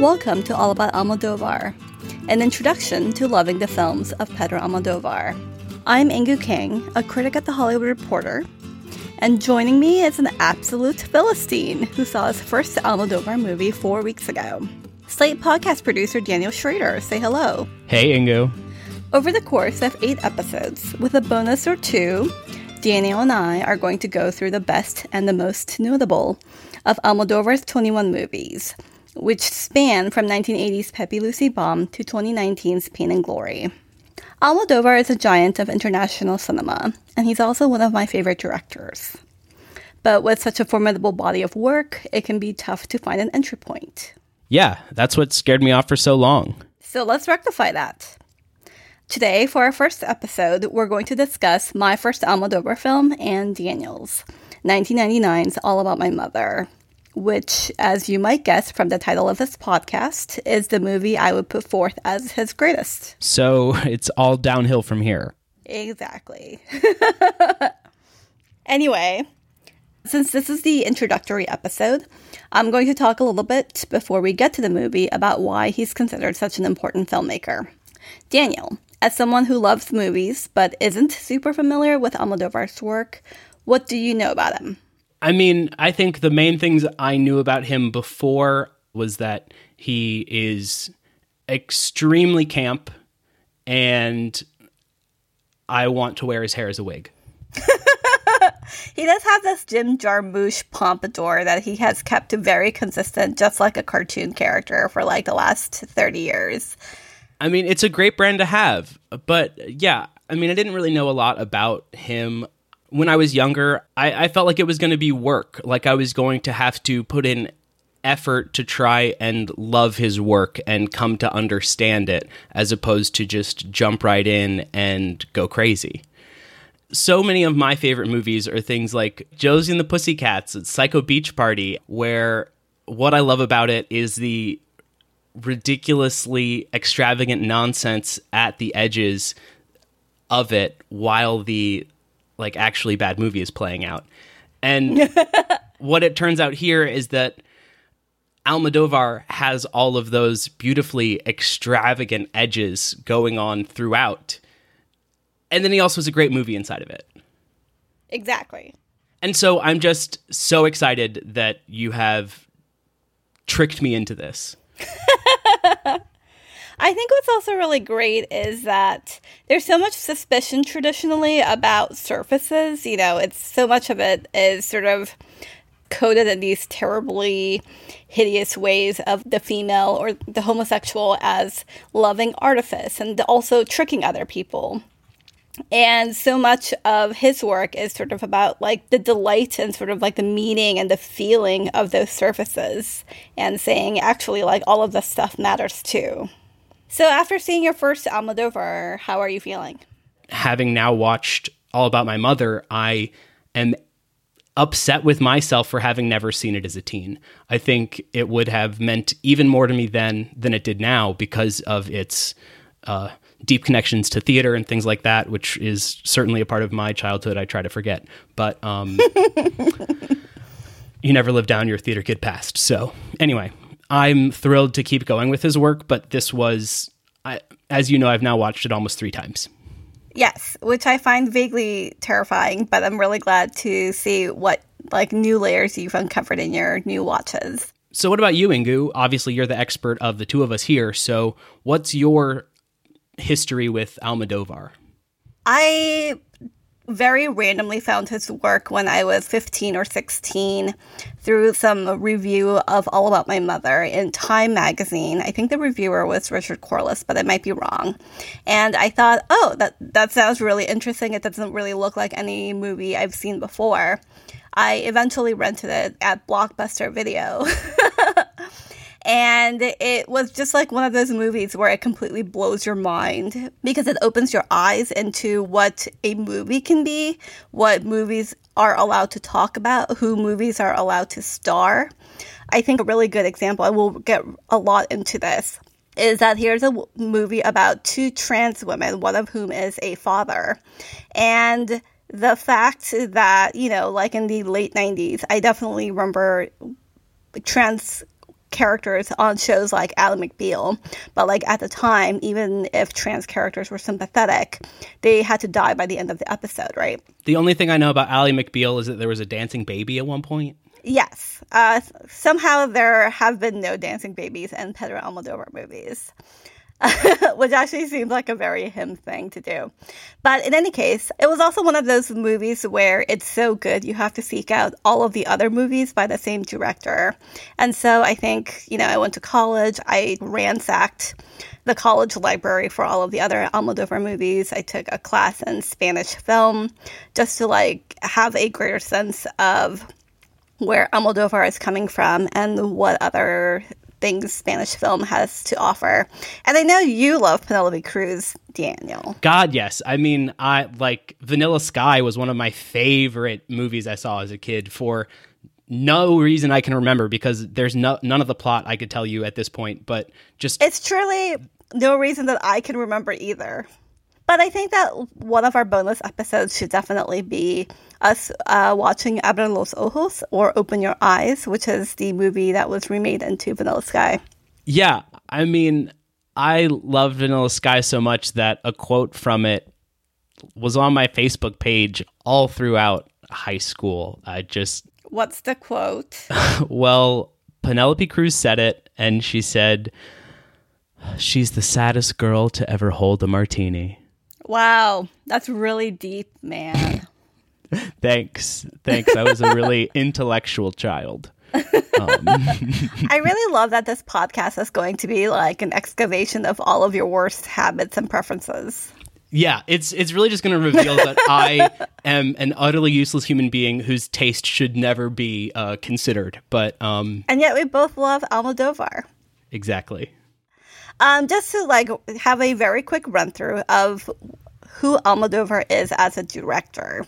Welcome to All About Almodovar, an introduction to loving the films of Pedro Almodovar. I'm Inkoo Kang, a critic at The Hollywood Reporter, and joining me is an absolute Philistine who saw his first Almodovar movie four weeks ago. Slate podcast producer Daniel Schrader, say hello. Hey, Inkoo. Over the course of eight episodes, with a bonus or two, Daniel and I are going to go through the best and the most notable of Almodovar's 21 movies, which span from 1980's Pepi Luci Bom to 2019's Pain and Glory. Almodovar is a giant of international cinema, and he's also one of my favorite directors. But with such a formidable body of work, it can be tough to find an entry point. Yeah, that's what scared me off for so long. So let's rectify that. Today, for our first episode, we're going to discuss my first Almodovar film and Daniel's, 1999's All About My Mother, which, as you might guess from the title of this podcast, is the movie I would put forth as his greatest. So it's all downhill from here. Exactly. anyway, since this is the introductory episode, I'm going to talk a little bit before we get to the movie about why he's considered such an important filmmaker. Daniel, as someone who loves movies but isn't super familiar with Almodovar's work, what do you know about him? I mean, I think the main things I knew about him before was that he is extremely camp and I want to wear his hair as a wig. he does have this Jim Jarmusch pompadour that he has kept very consistent, just like a cartoon character for like the last 30 years. I mean, it's a great brand to have. But yeah, I mean, I didn't really know a lot about him. When I was younger, I, I felt like it was going to be work. Like I was going to have to put in effort to try and love his work and come to understand it, as opposed to just jump right in and go crazy. So many of my favorite movies are things like Josie and the Pussycats, Psycho Beach Party, where what I love about it is the ridiculously extravagant nonsense at the edges of it while the like actually bad movie is playing out. And what it turns out here is that Almodovar has all of those beautifully extravagant edges going on throughout. And then he also has a great movie inside of it. Exactly. And so I'm just so excited that you have tricked me into this. I think what's also really great is that there's so much suspicion traditionally about surfaces. You know, it's so much of it is sort of coded in these terribly hideous ways of the female or the homosexual as loving artifice and also tricking other people. And so much of his work is sort of about like the delight and sort of like the meaning and the feeling of those surfaces and saying actually like all of this stuff matters too. So after seeing your first Almodovar, how are you feeling? Having now watched All About My Mother, I am upset with myself for having never seen it as a teen. I think it would have meant even more to me then than it did now because of its uh, deep connections to theater and things like that, which is certainly a part of my childhood I try to forget. But um, you never live down your theater kid past. So, anyway, I'm thrilled to keep going with his work, but this was, I, as you know, I've now watched it almost three times. Yes, which I find vaguely terrifying, but I'm really glad to see what like new layers you've uncovered in your new watches. So, what about you, Inkoo? Obviously, you're the expert of the two of us here. So, what's your history with Almodovar? I very randomly found his work when I was 15 or 16 through some review of All About My Mother in Time magazine. I think the reviewer was Richard Corliss, but I might be wrong. And I thought, oh, that, that sounds really interesting. It doesn't really look like any movie I've seen before. I eventually rented it at Blockbuster Video. And it was just like one of those movies where it completely blows your mind because it opens your eyes into what a movie can be, what movies are allowed to talk about, who movies are allowed to star. I think a really good example, I will get a lot into this, is that here's a movie about two trans women, one of whom is a father. And the fact that, you know, like in the late 90s, I definitely remember trans characters on shows like Ally McBeal. But like at the time, even if trans characters were sympathetic, they had to die by the end of the episode, right? The only thing I know about Ally McBeal is that there was a dancing baby at one point. Yes. Uh, somehow there have been no dancing babies in Pedro Almodovar movies. which actually seems like a very him thing to do. But in any case, it was also one of those movies where it's so good you have to seek out all of the other movies by the same director. And so I think, you know, I went to college, I ransacked the college library for all of the other Almodovar movies. I took a class in Spanish film just to like have a greater sense of where Almodovar is coming from and what other things Spanish film has to offer. And I know you love Penelope Cruz, Daniel. God, yes. I mean, I like Vanilla Sky was one of my favorite movies I saw as a kid for no reason I can remember because there's no, none of the plot I could tell you at this point, but just It's truly no reason that I can remember either. But I think that one of our bonus episodes should definitely be us uh, watching Abre los Ojos or Open Your Eyes, which is the movie that was remade into Vanilla Sky. Yeah, I mean, I love Vanilla Sky so much that a quote from it was on my Facebook page all throughout high school. I just. What's the quote? well, Penelope Cruz said it, and she said, She's the saddest girl to ever hold a martini. Wow, that's really deep, man. Thanks. Thanks. I was a really intellectual child. Um. I really love that this podcast is going to be like an excavation of all of your worst habits and preferences. Yeah, it's it's really just going to reveal that I am an utterly useless human being whose taste should never be uh, considered. But um, and yet we both love Almodovar. Exactly. Um, just to like have a very quick run through of who Almodovar is as a director.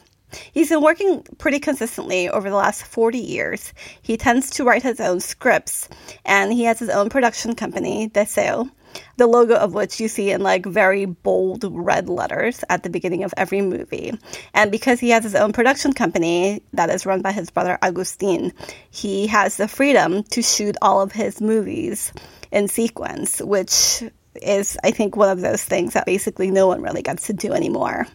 He's been working pretty consistently over the last 40 years. He tends to write his own scripts, and he has his own production company, Deseo, the logo of which you see in like very bold red letters at the beginning of every movie. And because he has his own production company that is run by his brother Agustin, he has the freedom to shoot all of his movies in sequence, which is, I think, one of those things that basically no one really gets to do anymore.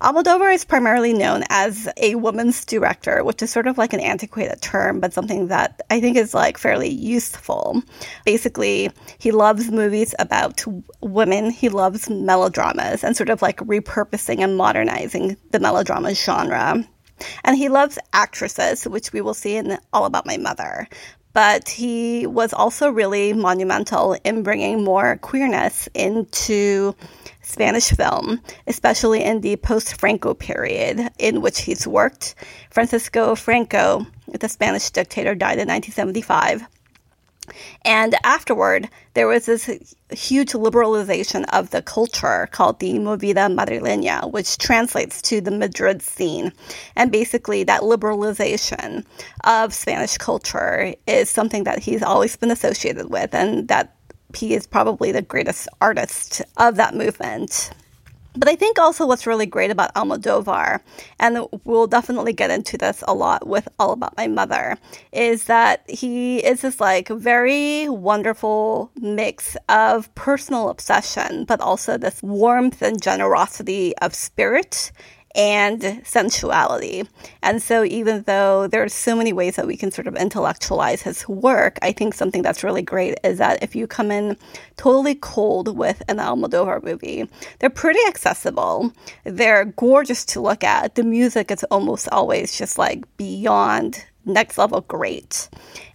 Almodovar is primarily known as a woman's director, which is sort of like an antiquated term, but something that I think is like fairly useful. Basically, he loves movies about women, he loves melodramas, and sort of like repurposing and modernizing the melodrama genre. And he loves actresses, which we will see in All About My Mother but he was also really monumental in bringing more queerness into Spanish film, especially in the post Franco period in which he's worked. Francisco Franco, the Spanish dictator, died in 1975. And afterward, there was this huge liberalization of the culture called the Movida Madrileña, which translates to the Madrid scene. And basically, that liberalization of Spanish culture is something that he's always been associated with, and that he is probably the greatest artist of that movement. But I think also what's really great about Almodovar, and we'll definitely get into this a lot with All About My Mother, is that he is this like very wonderful mix of personal obsession, but also this warmth and generosity of spirit and sensuality. And so, even though there's so many ways that we can sort of intellectualize his work, I think something that's really great is that if you come in totally cold with an Almodovar movie, they're pretty accessible. They're gorgeous to look at. The music is almost always just like beyond next level great.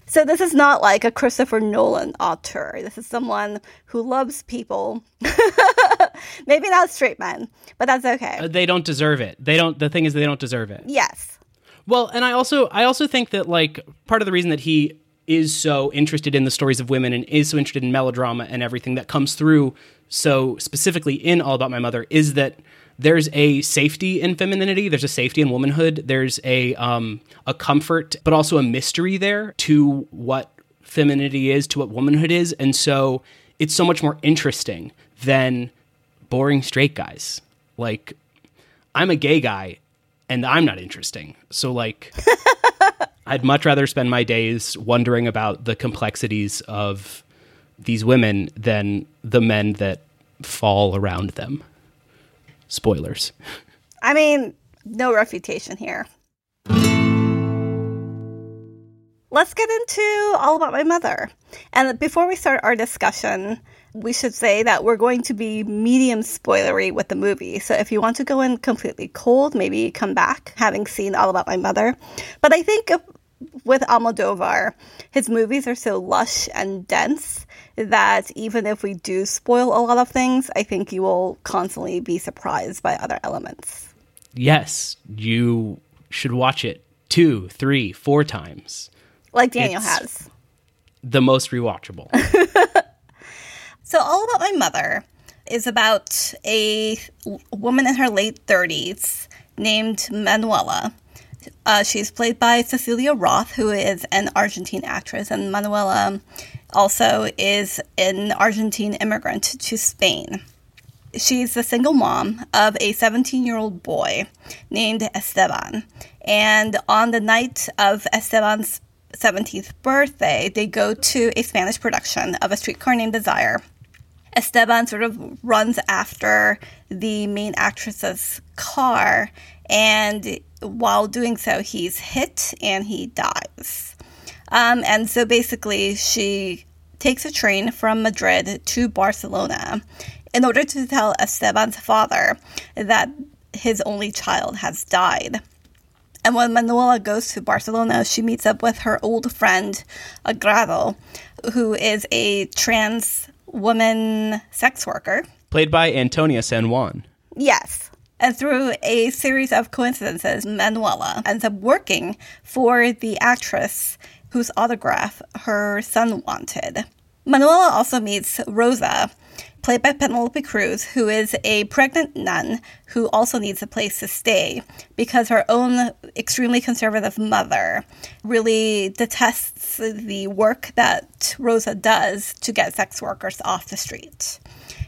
So this is not like a Christopher Nolan auteur. This is someone who loves people. Maybe not straight men, but that's okay. Uh, they don't deserve it. They don't. The thing is, they don't deserve it. Yes. Well, and I also, I also think that like part of the reason that he is so interested in the stories of women and is so interested in melodrama and everything that comes through so specifically in All About My Mother is that there's a safety in femininity there's a safety in womanhood there's a um, a comfort but also a mystery there to what femininity is to what womanhood is. And so it's so much more interesting than boring straight guys. Like i'm a gay guy and i'm not interesting. So like I'd much rather spend my days wondering about the complexities of these women than the men that fall around them. Spoilers. I mean, no refutation here. Let's get into All About My Mother. And before we start our discussion, we should say that we're going to be medium spoilery with the movie. So if you want to go in completely cold, maybe come back having seen All About My Mother. But I think with Almodovar, his movies are so lush and dense that even if we do spoil a lot of things, I think you will constantly be surprised by other elements. Yes, you should watch it two, three, four times. Like Daniel it's has. The most rewatchable. so, All About My Mother is about a woman in her late 30s named Manuela uh, she's played by Cecilia Roth, who is an Argentine actress, and Manuela also is an Argentine immigrant to Spain. She's the single mom of a 17 year old boy named Esteban. And on the night of Esteban's 17th birthday, they go to a Spanish production of A Streetcar Named Desire. Esteban sort of runs after the main actress's car and while doing so, he's hit and he dies. Um, and so basically, she takes a train from Madrid to Barcelona in order to tell Esteban's father that his only child has died. And when Manuela goes to Barcelona, she meets up with her old friend, Agrado, who is a trans woman sex worker. Played by Antonia San Juan. Yes. And through a series of coincidences, Manuela ends up working for the actress whose autograph her son wanted. Manuela also meets Rosa, played by Penelope Cruz, who is a pregnant nun who also needs a place to stay because her own extremely conservative mother really detests the work that Rosa does to get sex workers off the street.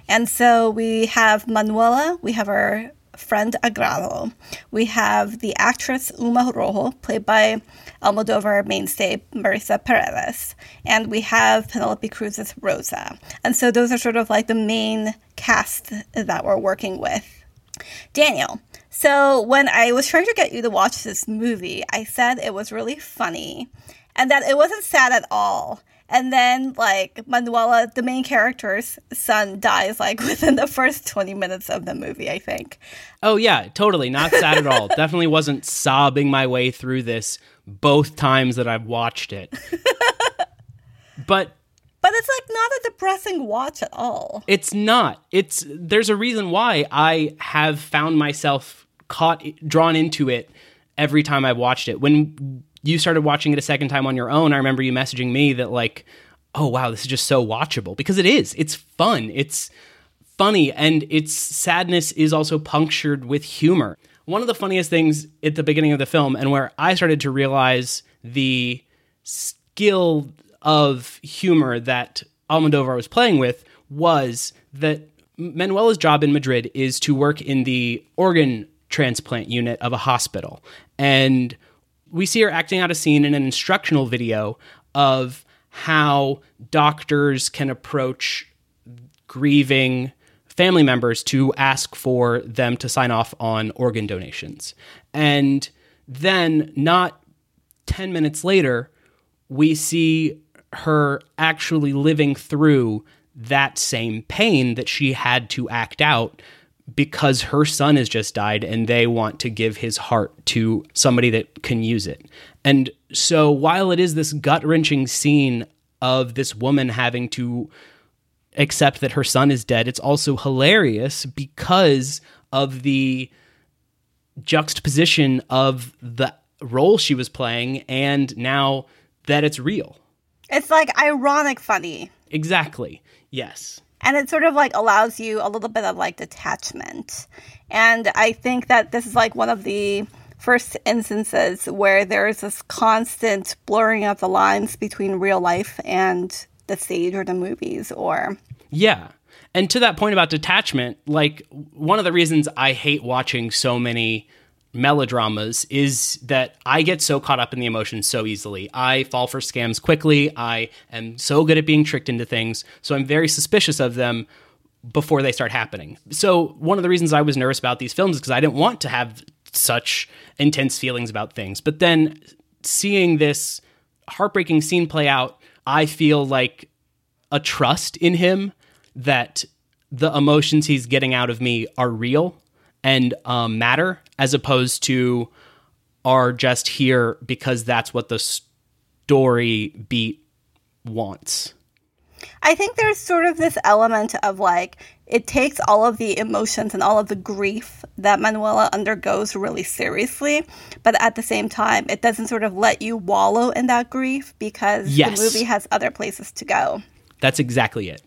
And so we have Manuela, we have her friend Agrado. We have the actress Huma Rojo, played by Almodovar mainstay Marisa Paredes, and we have Penelope Cruz's Rosa. And so those are sort of like the main cast that we're working with. Daniel, so when I was trying to get you to watch this movie, I said it was really funny and that it wasn't sad at all. And then, like, Manuela, the main character's son, dies, like, within the first 20 minutes of the movie, I think. Oh, yeah, totally. Not sad at all. Definitely wasn't sobbing my way through this both times that I've watched it. but. But it's like not a depressing watch at all. It's not. It's there's a reason why I have found myself caught drawn into it every time I've watched it. When you started watching it a second time on your own, I remember you messaging me that like, oh wow, this is just so watchable because it is. It's fun. It's funny and its sadness is also punctured with humor. One of the funniest things at the beginning of the film and where I started to realize the skill of humor that Almodovar was playing with was that Manuela's job in Madrid is to work in the organ transplant unit of a hospital. And we see her acting out a scene in an instructional video of how doctors can approach grieving family members to ask for them to sign off on organ donations. And then, not 10 minutes later, we see her actually living through that same pain that she had to act out because her son has just died and they want to give his heart to somebody that can use it. And so while it is this gut wrenching scene of this woman having to accept that her son is dead, it's also hilarious because of the juxtaposition of the role she was playing and now that it's real. It's like ironic funny. Exactly. Yes and it sort of like allows you a little bit of like detachment. And i think that this is like one of the first instances where there's this constant blurring of the lines between real life and the stage or the movies or yeah. And to that point about detachment like one of the reasons i hate watching so many melodramas is that I get so caught up in the emotions so easily. I fall for scams quickly. I am so good at being tricked into things. So I'm very suspicious of them before they start happening. So one of the reasons I was nervous about these films is because I didn't want to have such intense feelings about things. But then seeing this heartbreaking scene play out, I feel like a trust in him that the emotions he's getting out of me are real and um, matter as opposed to are just here because that's what the story beat wants. I think there's sort of this element of like it takes all of the emotions and all of the grief that Manuela undergoes really seriously, but at the same time, it doesn't sort of let you wallow in that grief because yes. the movie has other places to go. That's exactly it.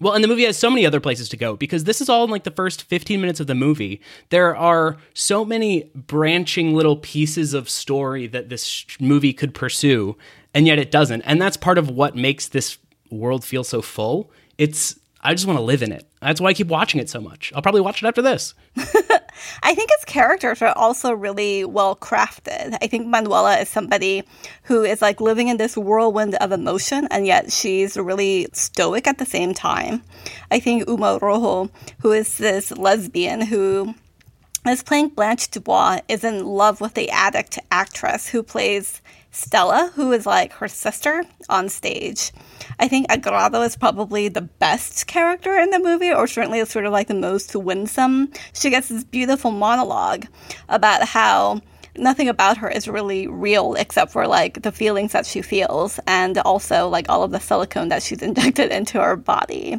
Well, and the movie has so many other places to go because this is all in like the first 15 minutes of the movie. There are so many branching little pieces of story that this movie could pursue, and yet it doesn't. And that's part of what makes this world feel so full. It's I just want to live in it. That's why I keep watching it so much. I'll probably watch it after this. I think its characters are also really well crafted. I think Manuela is somebody who is like living in this whirlwind of emotion, and yet she's really stoic at the same time. I think Huma Rojo, who is this lesbian who is playing Blanche Dubois, is in love with the addict actress who plays Stella, who is like her sister on stage. I think Agrado is probably the best character in the movie, or certainly is sort of like the most winsome. She gets this beautiful monologue about how nothing about her is really real except for like the feelings that she feels and also like all of the silicone that she's injected into her body.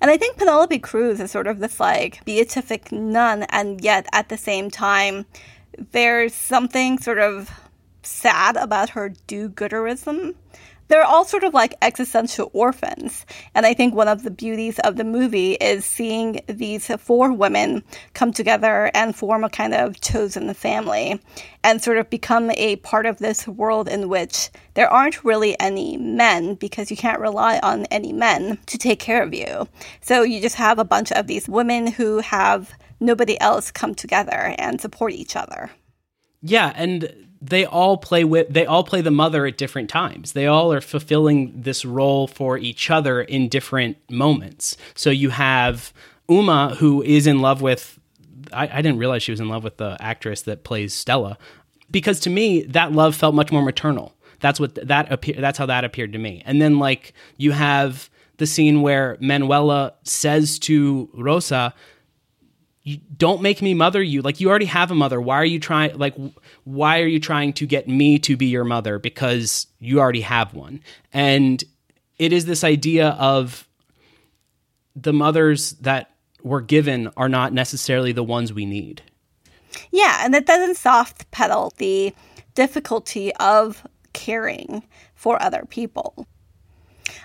And I think Penelope Cruz is sort of this like beatific nun, and yet at the same time, there's something sort of sad about her do gooderism. They're all sort of like existential orphans. And I think one of the beauties of the movie is seeing these four women come together and form a kind of chosen family and sort of become a part of this world in which there aren't really any men because you can't rely on any men to take care of you. So you just have a bunch of these women who have nobody else come together and support each other. Yeah, and they all play with they all play the mother at different times. They all are fulfilling this role for each other in different moments. So you have Huma who is in love with I, I didn't realize she was in love with the actress that plays Stella. Because to me, that love felt much more maternal. That's what that appear that's how that appeared to me. And then like you have the scene where Manuela says to Rosa, you don't make me mother you. Like you already have a mother. Why are you trying like why are you trying to get me to be your mother? Because you already have one. And it is this idea of the mothers that were given are not necessarily the ones we need. Yeah and that doesn't soft pedal the difficulty of caring for other people.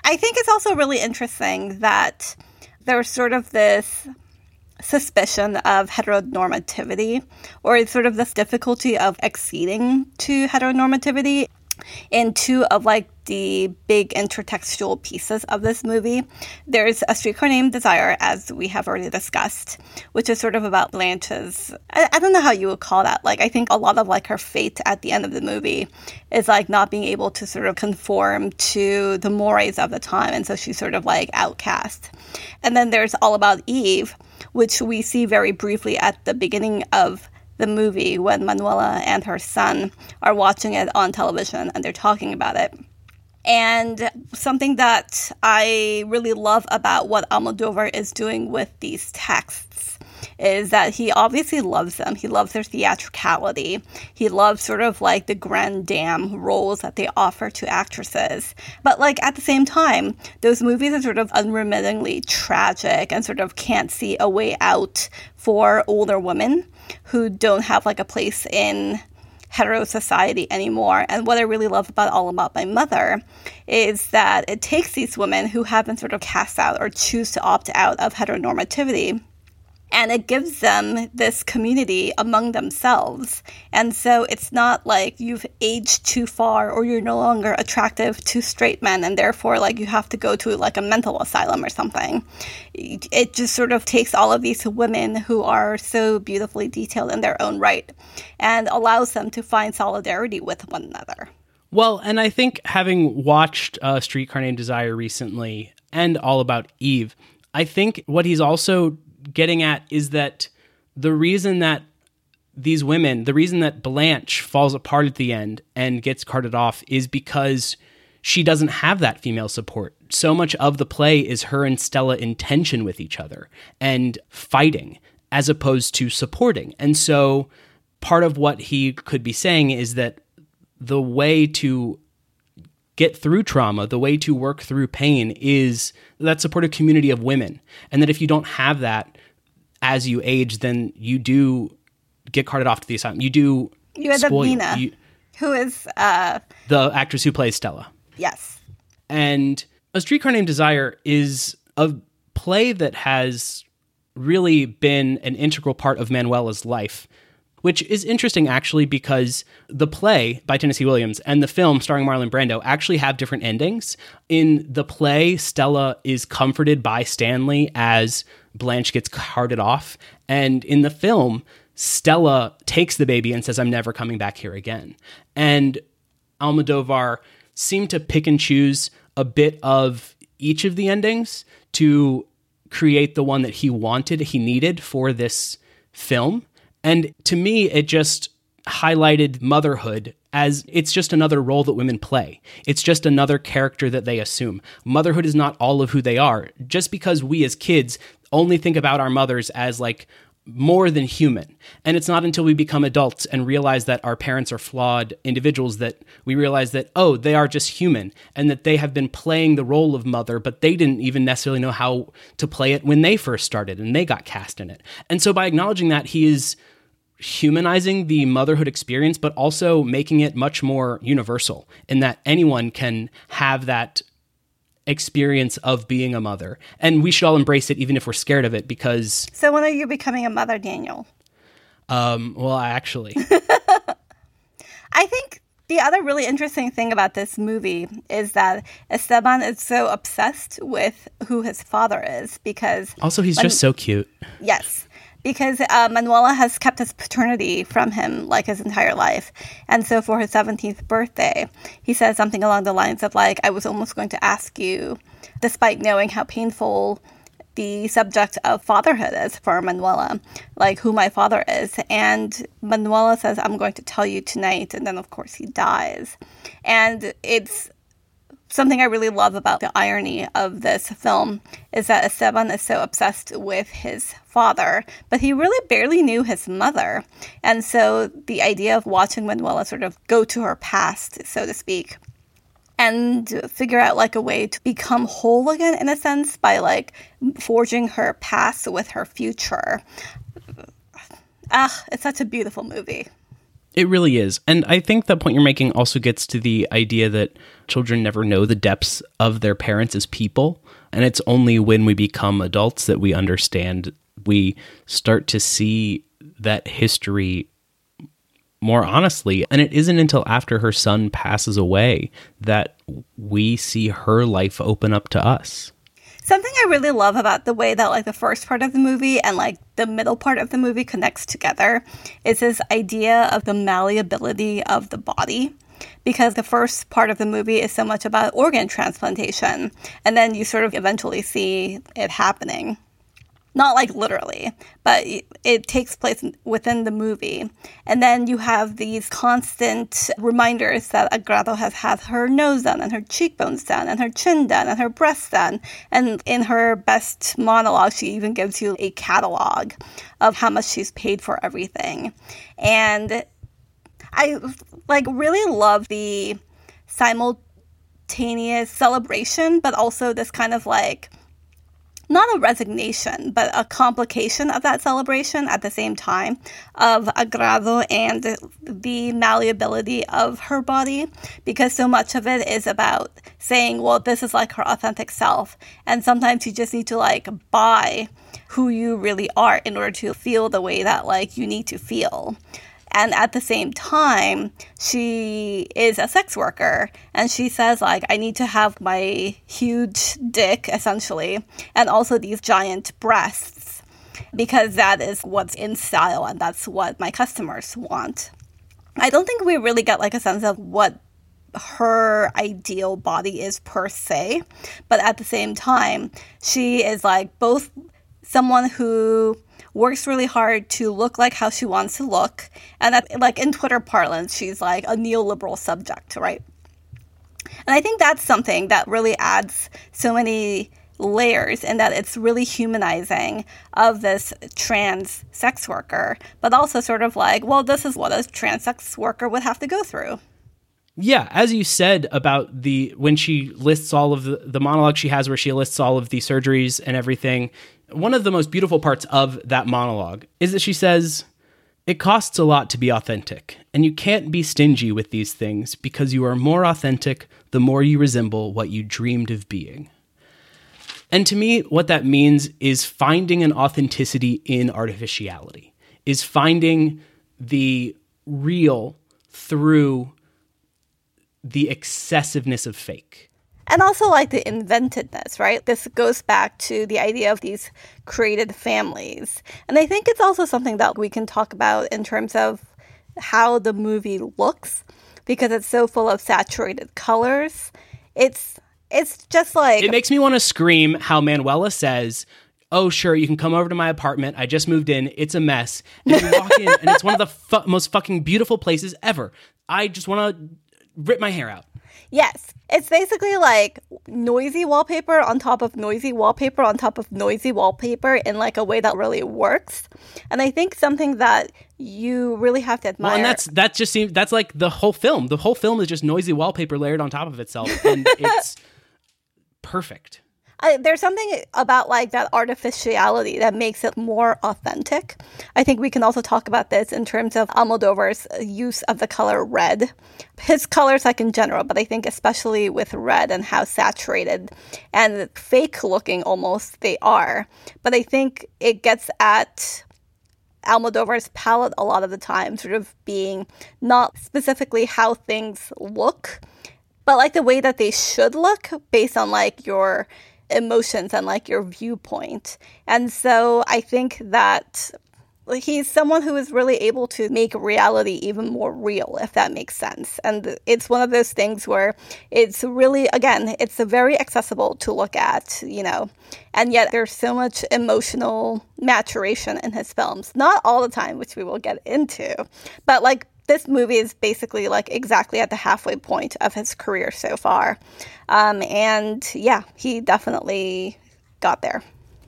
I think it's also really interesting that there's sort of this suspicion of heteronormativity or sort of this difficulty of acceding to heteronormativity in two of like the big intertextual pieces of this movie. There's A Streetcar Named Desire, as we have already discussed, which is sort of about Blanche's. I, I, don't know how you would call that. Like, I think a lot of like her fate at the end of the movie is like not being able to sort of conform to the mores of the time. And so she's sort of like outcast. And then there's All About Eve, which we see very briefly at the beginning of the movie when Manuela and her son are watching it on television and they're talking about it. And something that I really love about what Almodovar is doing with these texts is that he obviously loves them. He loves their theatricality. He loves sort of like the grand dame roles that they offer to actresses. But like at the same time, those movies are sort of unremittingly tragic and sort of can't see a way out for older women who don't have like a place in hetero society anymore. And what I really love about All About My Mother is that it takes these women who have been sort of cast out or choose to opt out of heteronormativity and it gives them this community among themselves. And so it's not like you've aged too far or you're no longer attractive to straight men and therefore like you have to go to like a mental asylum or something. It just sort of takes all of these women who are so beautifully detailed in their own right and allows them to find solidarity with one another. Well, and I think having watched uh, Streetcar Named Desire recently and All About Eve, I think what he's also getting at is that the reason that these women, the reason that Blanche falls apart at the end and gets carted off is because she doesn't have that female support. So much of the play is her and Stella in tension with each other and fighting as opposed to supporting. And so part of what he could be saying is that the way to get through trauma, the way to work through pain is that supportive community of women. And that if you don't have that as you age, then you do get carted off to the asylum. You do You have spoil- Nina, you- who is uh the actress who plays Stella. yes. And A Streetcar Named Desire is a play that has really been an integral part of Manuela's life, which is interesting actually because the play by Tennessee Williams and the film starring Marlon Brando actually have different endings. In the play, Stella is comforted by Stanley as Blanche gets carted off, and in the film, Stella takes the baby and says, I'm never coming back here again. And Almodovar seemed to pick and choose a bit of each of the endings to create the one that he wanted, he needed for this film. And to me, it just highlighted motherhood as it's just another role that women play. It's just another character that they assume. Motherhood is not all of who they are. Just because we as kids only think about our mothers as like more than human. And it's not until we become adults and realize that our parents are flawed individuals that we realize that, oh, they are just human and that they have been playing the role of mother, but they didn't even necessarily know how to play it when they first started and they got cast in it. And so by acknowledging that, he is humanizing the motherhood experience, but also making it much more universal in that anyone can have that experience of being a mother. And we should all embrace it, even if we're scared of it, because, So when are you becoming a mother, Daniel? um, well, actually, I think the other really interesting thing about this movie is that Esteban is so obsessed with who his father is because, also, he's just so cute. yes, because uh, Manuela has kept his paternity from him like his entire life. And so for his 17th birthday, he says something along the lines of, like, I was almost going to ask you, despite knowing how painful the subject of fatherhood is for Manuela, like who my father is. And Manuela says, I'm going to tell you tonight. And then, of course, he dies. And it's something I really love about the irony of this film is that Esteban is so obsessed with his father, but he really barely knew his mother. And so the idea of watching Manuela sort of go to her past, so to speak, and figure out like a way to become whole again in a sense by like forging her past with her future. Ah, it's such a beautiful movie. It really is. And I think the point you're making also gets to the idea that children never know the depths of their parents as people. And it's only when we become adults that we understand, we start to see that history more honestly. And it isn't until after her son passes away that we see her life open up to us. Something I really love about the way that like the first part of the movie and like the middle part of the movie connects together is this idea of the malleability of the body. Because the first part of the movie is so much about organ transplantation, and then you sort of eventually see it happening. Not like literally, but it- takes place within the movie. And then you have these constant reminders that Agrado has had her nose done, and her cheekbones done, and her chin done, and her breasts done. And in her best monologue, she even gives you a catalog of how much she's paid for everything. And I like really love the simultaneous celebration, but also this kind of like not a resignation, but a complication of that celebration at the same time of agrado and the malleability of her body, because so much of it is about saying, well, this is like her authentic self. And sometimes you just need to like buy who you really are in order to feel the way that like you need to feel. And at the same time, she is a sex worker and she says, like, I need to have my huge dick, essentially, and also these giant breasts because that is what's in style and that's what my customers want. I don't think we really get like a sense of what her ideal body is per se, but at the same time, she is like both someone who works really hard to look like how she wants to look. And that, like in Twitter parlance, she's like a neoliberal subject, right? And I think that's something that really adds so many layers in that it's really humanizing of this trans sex worker, but also sort of like, well, this is what a trans sex worker would have to go through. Yeah, as you said about the when she lists all of the, the monologue she has where she lists all of the surgeries and everything, one of the most beautiful parts of that monologue is that she says, It costs a lot to be authentic, and you can't be stingy with these things because you are more authentic the more you resemble what you dreamed of being. And to me, what that means is finding an authenticity in artificiality, is finding the real through the excessiveness of fake and also like the inventedness, right? This goes back to the idea of these created families. And I think it's also something that we can talk about in terms of how the movie looks because it's so full of saturated colors. It's it's just like It makes me want to scream how Manuela says oh sure you can come over to my apartment i just moved in it's a mess and you walk in and it's one of the fu- most fucking beautiful places ever i just want to rip my hair out Yes. It's basically like noisy wallpaper on top of noisy wallpaper on top of noisy wallpaper in like a way that really works. And I think something that you really have to admire. Well, and that's that just seems that's like the whole film. The whole film is just noisy wallpaper layered on top of itself and it's perfect. I, there's something about like that artificiality that makes it more authentic. I think we can also talk about this in terms of Almodovar's use of the color red. His colors, like in general, but I think especially with red and how saturated and fake looking almost they are. But I think it gets at Almodovar's palette a lot of the time, sort of being not specifically how things look, but like the way that they should look based on like your emotions and like your viewpoint. And so I think that he's someone who is really able to make reality even more real if that makes sense. And it's one of those things where it's really again it's very accessible to look at you know. And yet there's so much emotional maturation in his films. Not all the time which we will get into but like this movie is basically like exactly at the halfway point of his career so far. Um, and yeah, he definitely got there.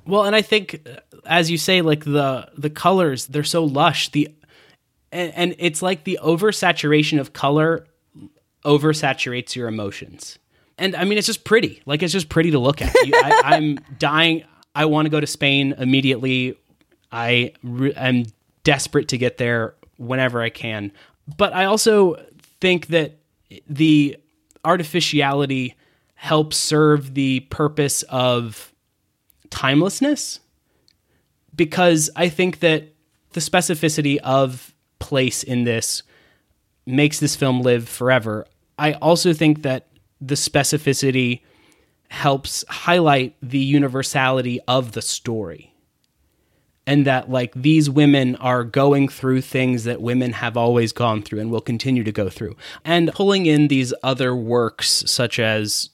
Well, and I think, as you say, like the the colors, they're so lush. The and, and it's like the oversaturation of color oversaturates your emotions. And I mean, it's just pretty. Like it's just pretty to look at. You, I, I'm dying. I want to go to Spain immediately. I re- am desperate to get there whenever I can. But I also think that the artificiality helps serve the purpose of timelessness because I think that the specificity of place in this makes this film live forever. I also think that the specificity helps highlight the universality of the story and that like these women are going through things that women have always gone through and will continue to go through. And pulling in these other works such as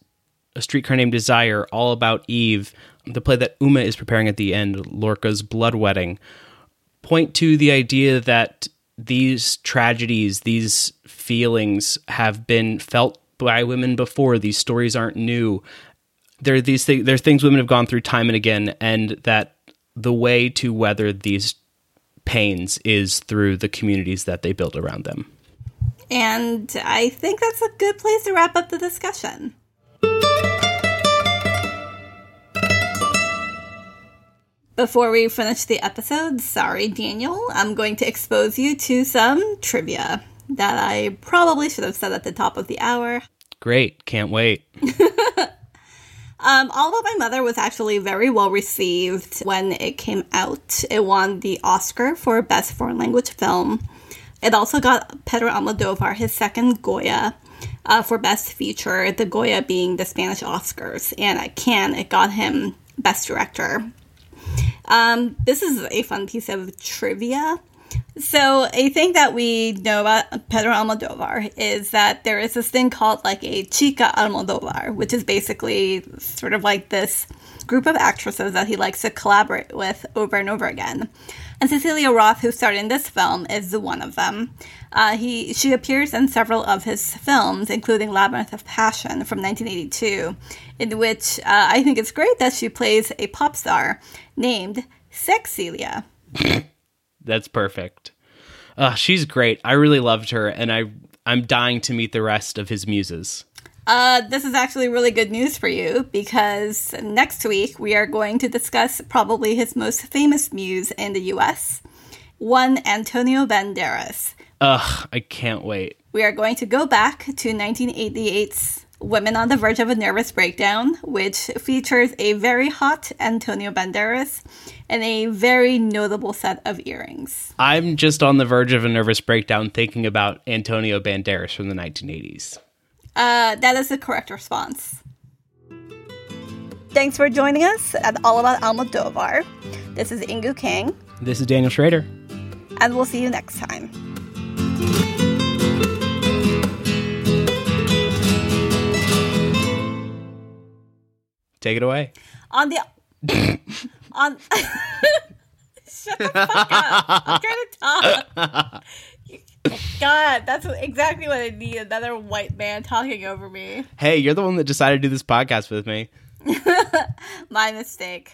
a streetcar named desire all about eve the play that huma is preparing at the end lorca's blood wedding point to the idea that these tragedies these feelings have been felt by women before. These stories aren't new. There are these th- there's things women have gone through time and again and that the way to weather these pains is through the communities that they build around them. And I think that's a good place to wrap up the discussion. Before we finish the episode, sorry, Daniel, I'm going to expose you to some trivia that I probably should have said at the top of the hour. Great. Can't wait. Um, All About My Mother was actually very well received when it came out. It won the Oscar for Best Foreign Language Film. It also got Pedro Almodovar his second Goya uh, for Best Feature, the Goya being the Spanish Oscars. And at Cannes, it got him Best Director. Um, this is a fun piece of trivia. So, a thing that we know about Pedro Almodovar is that there is this thing called like a Chica Almodovar, which is basically sort of like this group of actresses that he likes to collaborate with over and over again. And Cecilia Roth, who starred in this film, is one of them. Uh, he she appears in several of his films, including Labyrinth of Passion from 1982, in which uh, I think it's great that she plays a pop star named Sexilia. That's perfect. Uh, she's great. I really loved her, and I I'm dying to meet the rest of his muses. Uh, this is actually really good news for you because next week we are going to discuss probably his most famous muse in the US, one Antonio Banderas. Ugh, I can't wait. We are going to go back to 1988's Women on the Verge of a Nervous Breakdown, which features a very hot Antonio Banderas and a very notable set of earrings. I'm just on the verge of a nervous breakdown thinking about Antonio Banderas from the 1980s. Uh, that is the correct response. Thanks for joining us at All About Almodovar. This is Ingu King. This is Daniel Schrader. and we'll see you next time. Take it away. On the on Shut the fuck up. I'm trying to talk. God, that's exactly what I need. Another white man talking over me. Hey, you're the one that decided to do this podcast with me. My mistake.